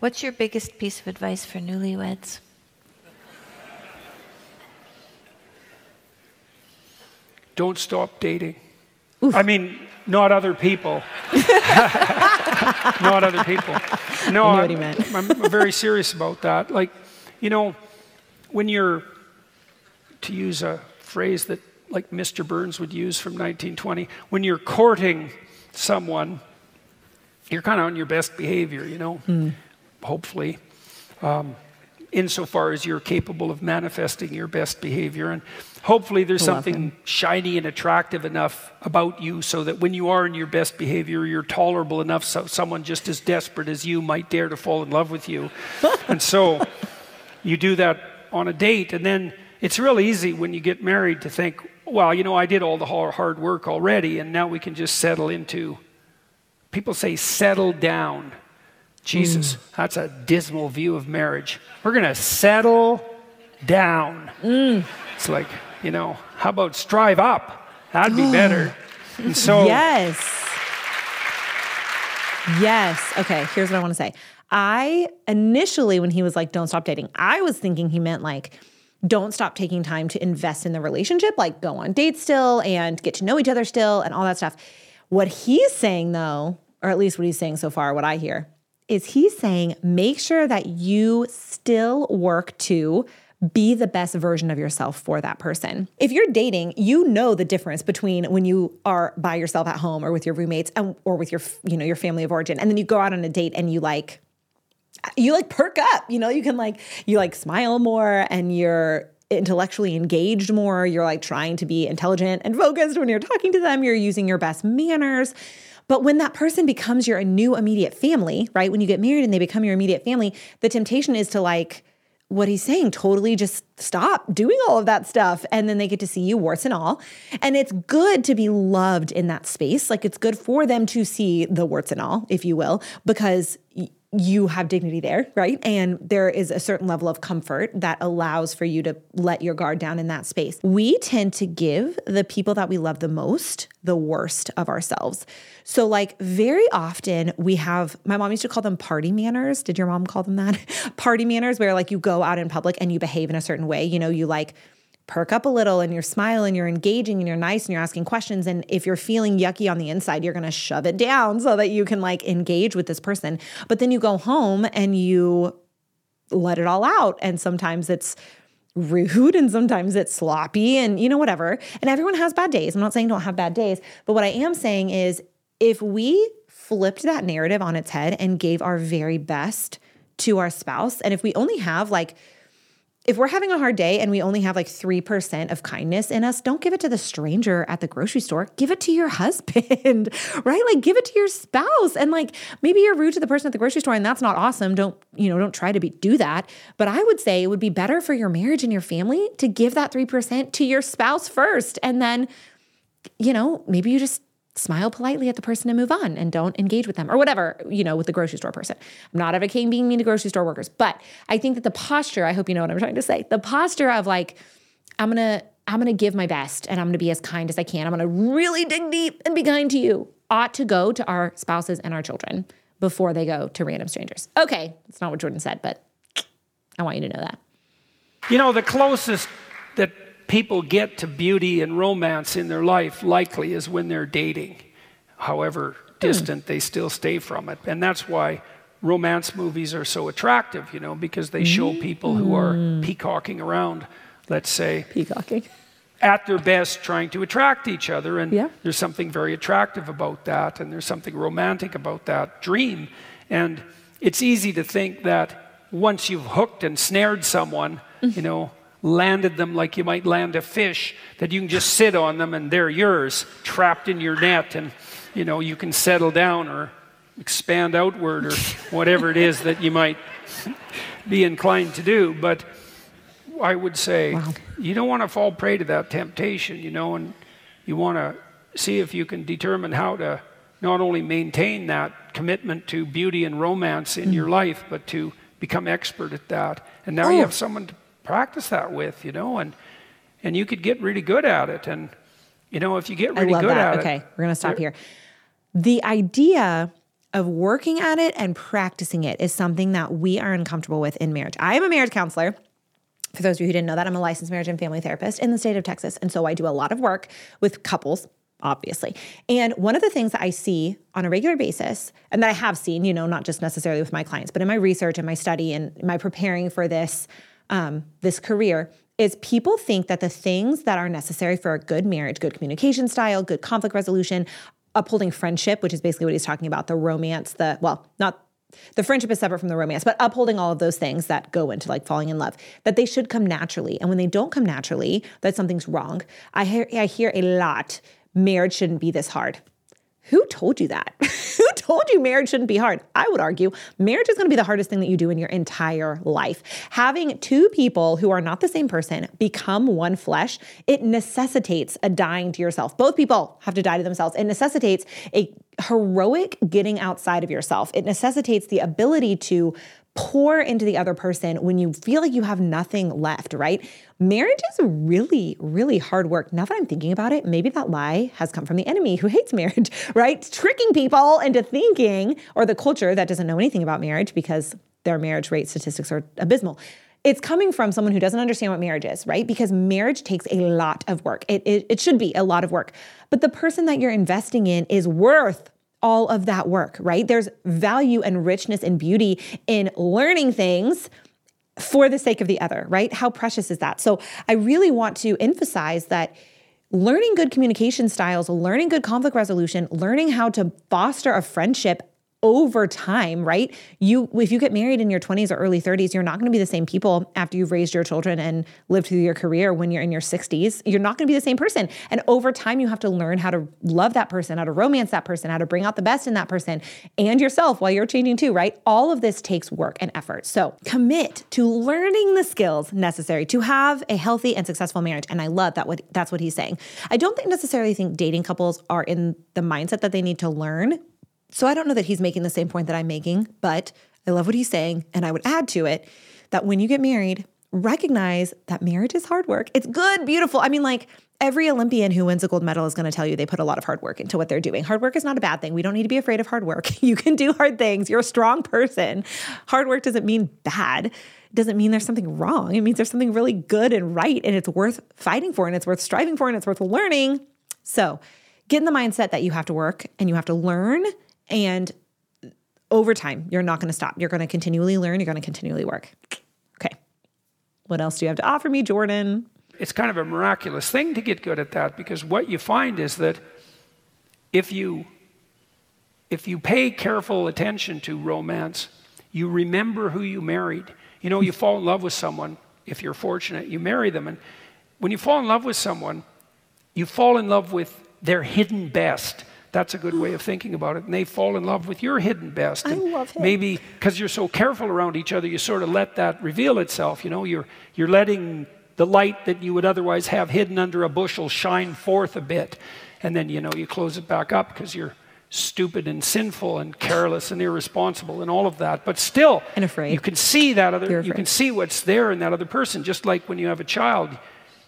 What's your biggest piece of advice for newlyweds? Don't stop dating. I mean, not other people. not other people. No, I am I'm, I'm very serious about that. Like, you know, when you're, to use a phrase that like Mr. Burns would use from 1920, when you're courting someone, you're kind of on your best behavior, you know, hmm. Hopefully, um, insofar as you're capable of manifesting your best behavior. And hopefully, there's something shiny and attractive enough about you so that when you are in your best behavior, you're tolerable enough so someone just as desperate as you might dare to fall in love with you. and so you do that on a date, and then it's real easy when you get married to think, well, you know, I did all the hard work already, and now we can just settle into. People say settle down. Jesus, mm. that's a dismal view of marriage. We're going to settle down. Mm. It's like, you know, how about strive up? That'd be better. And so, Yes. Yes. Okay, here's what I want to say. I initially, when he was like, don't stop dating, I was thinking he meant like, don't stop taking time to invest in the relationship, like go on dates still and get to know each other still and all that stuff. What he's saying, though, or at least what he's saying so far, what I hear, is he's saying make sure that you still work to be the best version of yourself for that person. If you're dating, you know the difference between when you are by yourself at home or with your roommates and or with your you know your family of origin and then you go out on a date and you like you like perk up, you know, you can like you like smile more and you're intellectually engaged more, you're like trying to be intelligent and focused when you're talking to them, you're using your best manners. But when that person becomes your new immediate family, right? When you get married and they become your immediate family, the temptation is to like what he's saying, totally just stop doing all of that stuff. And then they get to see you, warts and all. And it's good to be loved in that space. Like it's good for them to see the warts and all, if you will, because you have dignity there, right? And there is a certain level of comfort that allows for you to let your guard down in that space. We tend to give the people that we love the most the worst of ourselves. So, like, very often we have, my mom used to call them party manners. Did your mom call them that? party manners, where like you go out in public and you behave in a certain way. You know, you like, perk up a little and you're smiling, you're engaging and you're nice and you're asking questions. And if you're feeling yucky on the inside, you're gonna shove it down so that you can like engage with this person. But then you go home and you let it all out. And sometimes it's rude and sometimes it's sloppy and you know, whatever. And everyone has bad days. I'm not saying don't have bad days, but what I am saying is if we flipped that narrative on its head and gave our very best to our spouse, and if we only have like if we're having a hard day and we only have like 3% of kindness in us, don't give it to the stranger at the grocery store. Give it to your husband, right? Like give it to your spouse. And like maybe you're rude to the person at the grocery store and that's not awesome. Don't, you know, don't try to be do that. But I would say it would be better for your marriage and your family to give that 3% to your spouse first. And then, you know, maybe you just smile politely at the person and move on and don't engage with them or whatever, you know, with the grocery store person. I'm not advocating being mean to grocery store workers, but I think that the posture, I hope you know what I'm trying to say, the posture of like, I'm gonna, I'm gonna give my best and I'm gonna be as kind as I can. I'm gonna really dig deep and be kind to you, ought to go to our spouses and our children before they go to random strangers. Okay, that's not what Jordan said, but I want you to know that. You know, the closest that people get to beauty and romance in their life likely is when they're dating. However hmm. distant, they still stay from it. And that's why romance movies are so attractive, you know, because they show people who are mm. peacocking around, let's say, Peacocking. at their best trying to attract each other. And Yeah. there's something very attractive about that, and there's something romantic about that dream. And it's easy to think that once you've hooked and snared someone, you mm-hmm. know, landed them like you might land a fish, that you can just sit on them and they're yours, trapped in your net, and you know, you can settle down or expand outward or whatever it is that you might be inclined to do. But I would say you don't want to fall prey to that temptation, you know, and you want to see if you can determine how to not only maintain that commitment to beauty and romance in your mm. life, but to become expert at that. And now you Oh. have someone to practice that with, you know, and and you could get really good at it. And you know, if you get really I love good that. at okay, it, we're gonna stop here. The idea of working at it and practicing it is something that we are uncomfortable with in marriage. I am a marriage counselor. For those of you who didn't know that, I'm a licensed marriage and family therapist in the state of Texas. And so I do a lot of work with couples, obviously. And one of the things that I see on a regular basis, and that I have seen, you know, not just necessarily with my clients, but in my research and my study and my preparing for this, um, this career, is people think that the things that are necessary for a good marriage, good communication style, good conflict resolution, upholding friendship, which is basically what he's talking about, the romance, the, well, not the friendship is separate from the romance, but upholding all of those things that go into like falling in love, that they should come naturally. And when they don't come naturally, that something's wrong. I hear, I hear a lot marriage shouldn't be this hard. Who told you that? Who told you marriage shouldn't be hard? I would argue marriage is going to be the hardest thing that you do in your entire life. Having two people who are not the same person become one flesh, it necessitates a dying to yourself. Both people have to die to themselves. It necessitates a heroic getting outside of yourself. It necessitates the ability to pour into the other person when you feel like you have nothing left, right? Marriage is really, really hard work. Now that I'm thinking about it, maybe that lie has come from the enemy who hates marriage, right? Tricking people into thinking, or the culture that doesn't know anything about marriage because their marriage rate statistics are abysmal. It's coming from someone who doesn't understand what marriage is, right? Because marriage takes a lot of work. It, it, it should be a lot of work. But the person that you're investing in is worth all of that work, right? There's value and richness and beauty in learning things for the sake of the other, right? How precious is that? So I really want to emphasize that learning good communication styles, learning good conflict resolution, learning how to foster a friendship over time, right? You if you get married in your 20s or early 30s, you're not going to be the same people after you've raised your children and lived through your career when you're in your 60s. You're not going to be the same person. And over time you have to learn how to love that person, how to romance that person, how to bring out the best in that person and yourself while you're changing too, right? All of this takes work and effort. So, commit to learning the skills necessary to have a healthy and successful marriage. And I love that what that's what he's saying. I don't think necessarily think dating couples are in the mindset that they need to learn so I don't know that he's making the same point that I'm making, but I love what he's saying. And I would add to it that when you get married, recognize that marriage is hard work. It's good, beautiful. I mean, like every Olympian who wins a gold medal is going to tell you they put a lot of hard work into what they're doing. Hard work is not a bad thing. We don't need to be afraid of hard work. You can do hard things. You're a strong person. Hard work doesn't mean bad. Doesn't mean there's something wrong. It means there's something really good and right and it's worth fighting for and it's worth striving for and it's worth learning. So, get in the mindset that you have to work and you have to learn and over time, you're not going to stop. You're going to continually learn, you're going to continually work. Okay. What else do you have to offer me, Jordan? It's kind of a miraculous thing to get good at that because what you find is that if you if you pay careful attention to romance, you remember who you married. You know, you fall in love with someone, if you're fortunate, you marry them and when you fall in love with someone, you fall in love with their hidden best. That's a good way of thinking about it. And they fall in love with your hidden best. I And love him. Maybe because you're so careful around each other, you sort of let that reveal itself. You know, you're, you're letting the light that you would otherwise have hidden under a bushel shine forth a bit. And then, you know, you close it back up because you're stupid and sinful and careless and irresponsible and all of that. But still, And afraid. you can see that other, You're can see what's there in that other person. Just like when you have a child,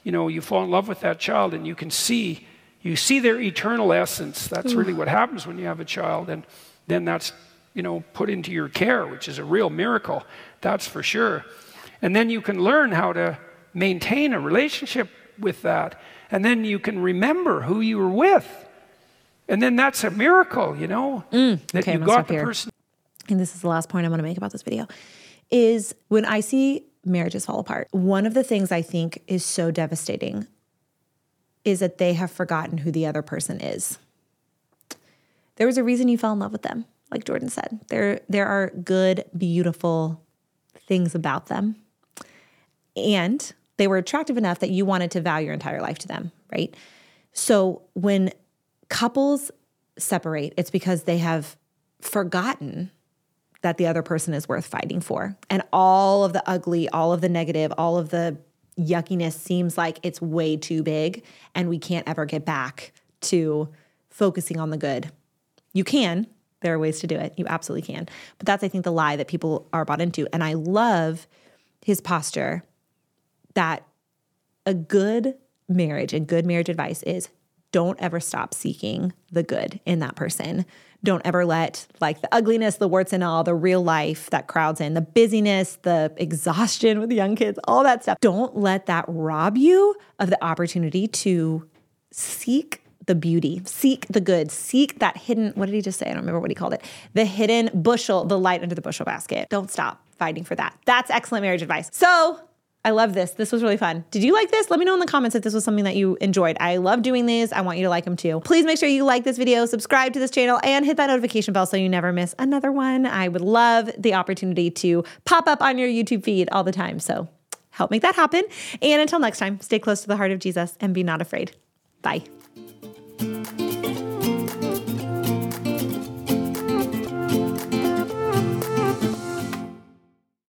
you know, you fall in love with that child and you can see, you see their eternal essence. That's really what happens when you have a child. And then that's, you know, put into your care, which is a real miracle. That's for sure. And then you can learn how to maintain a relationship with that. And then you can remember who you were with. And then that's a miracle, you know, that Mm, okay, you I'm got the here. person and this is the last point I want to make about this video, is when I see marriages fall apart, one of the things I think is so devastating is that they have forgotten who the other person is. There was a reason you fell in love with them, like Jordan said. There, there are good, beautiful things about them. And they were attractive enough that you wanted to vow your entire life to them, right? So when couples separate, it's because they have forgotten that the other person is worth fighting for. And all of the ugly, all of the negative, all of the yuckiness seems like it's way too big and we can't ever get back to focusing on the good. You can, there are ways to do it. You absolutely can. But that's, I think, the lie that people are bought into. And I love his posture that a good marriage and good marriage advice is don't ever stop seeking the good in that person. Don't ever let like the ugliness, the warts and all, the real life that crowds in, the busyness, the exhaustion with young kids, all that stuff. Don't let that rob you of the opportunity to seek the beauty, seek the good, seek that hidden, what did he just say? I don't remember what he called it. The hidden bushel, the light under the bushel basket. Don't stop fighting for that. That's excellent marriage advice. So, I love this. This was really fun. Did you like this? Let me know in the comments if this was something that you enjoyed. I love doing these. I want you to like them too. Please make sure you like this video, subscribe to this channel, and hit that notification bell so you never miss another one. I would love the opportunity to pop up on your YouTube feed all the time. So help make that happen. And until next time, stay close to the heart of Jesus and be not afraid. Bye.